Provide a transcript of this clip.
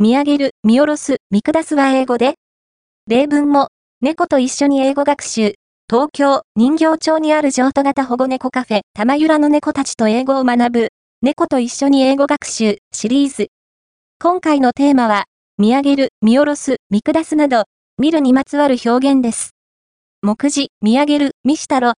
見上げる、見下ろす、見下すは英語で例文も、猫と一緒に英語学習。東京、人形町にある譲渡型保護猫カフェ、玉浦の猫たちと英語を学ぶ、猫と一緒に英語学習シリーズ。今回のテーマは、見上げる、見下ろす、見下すなど、見るにまつわる表現です。目次、見上げる、見したろ、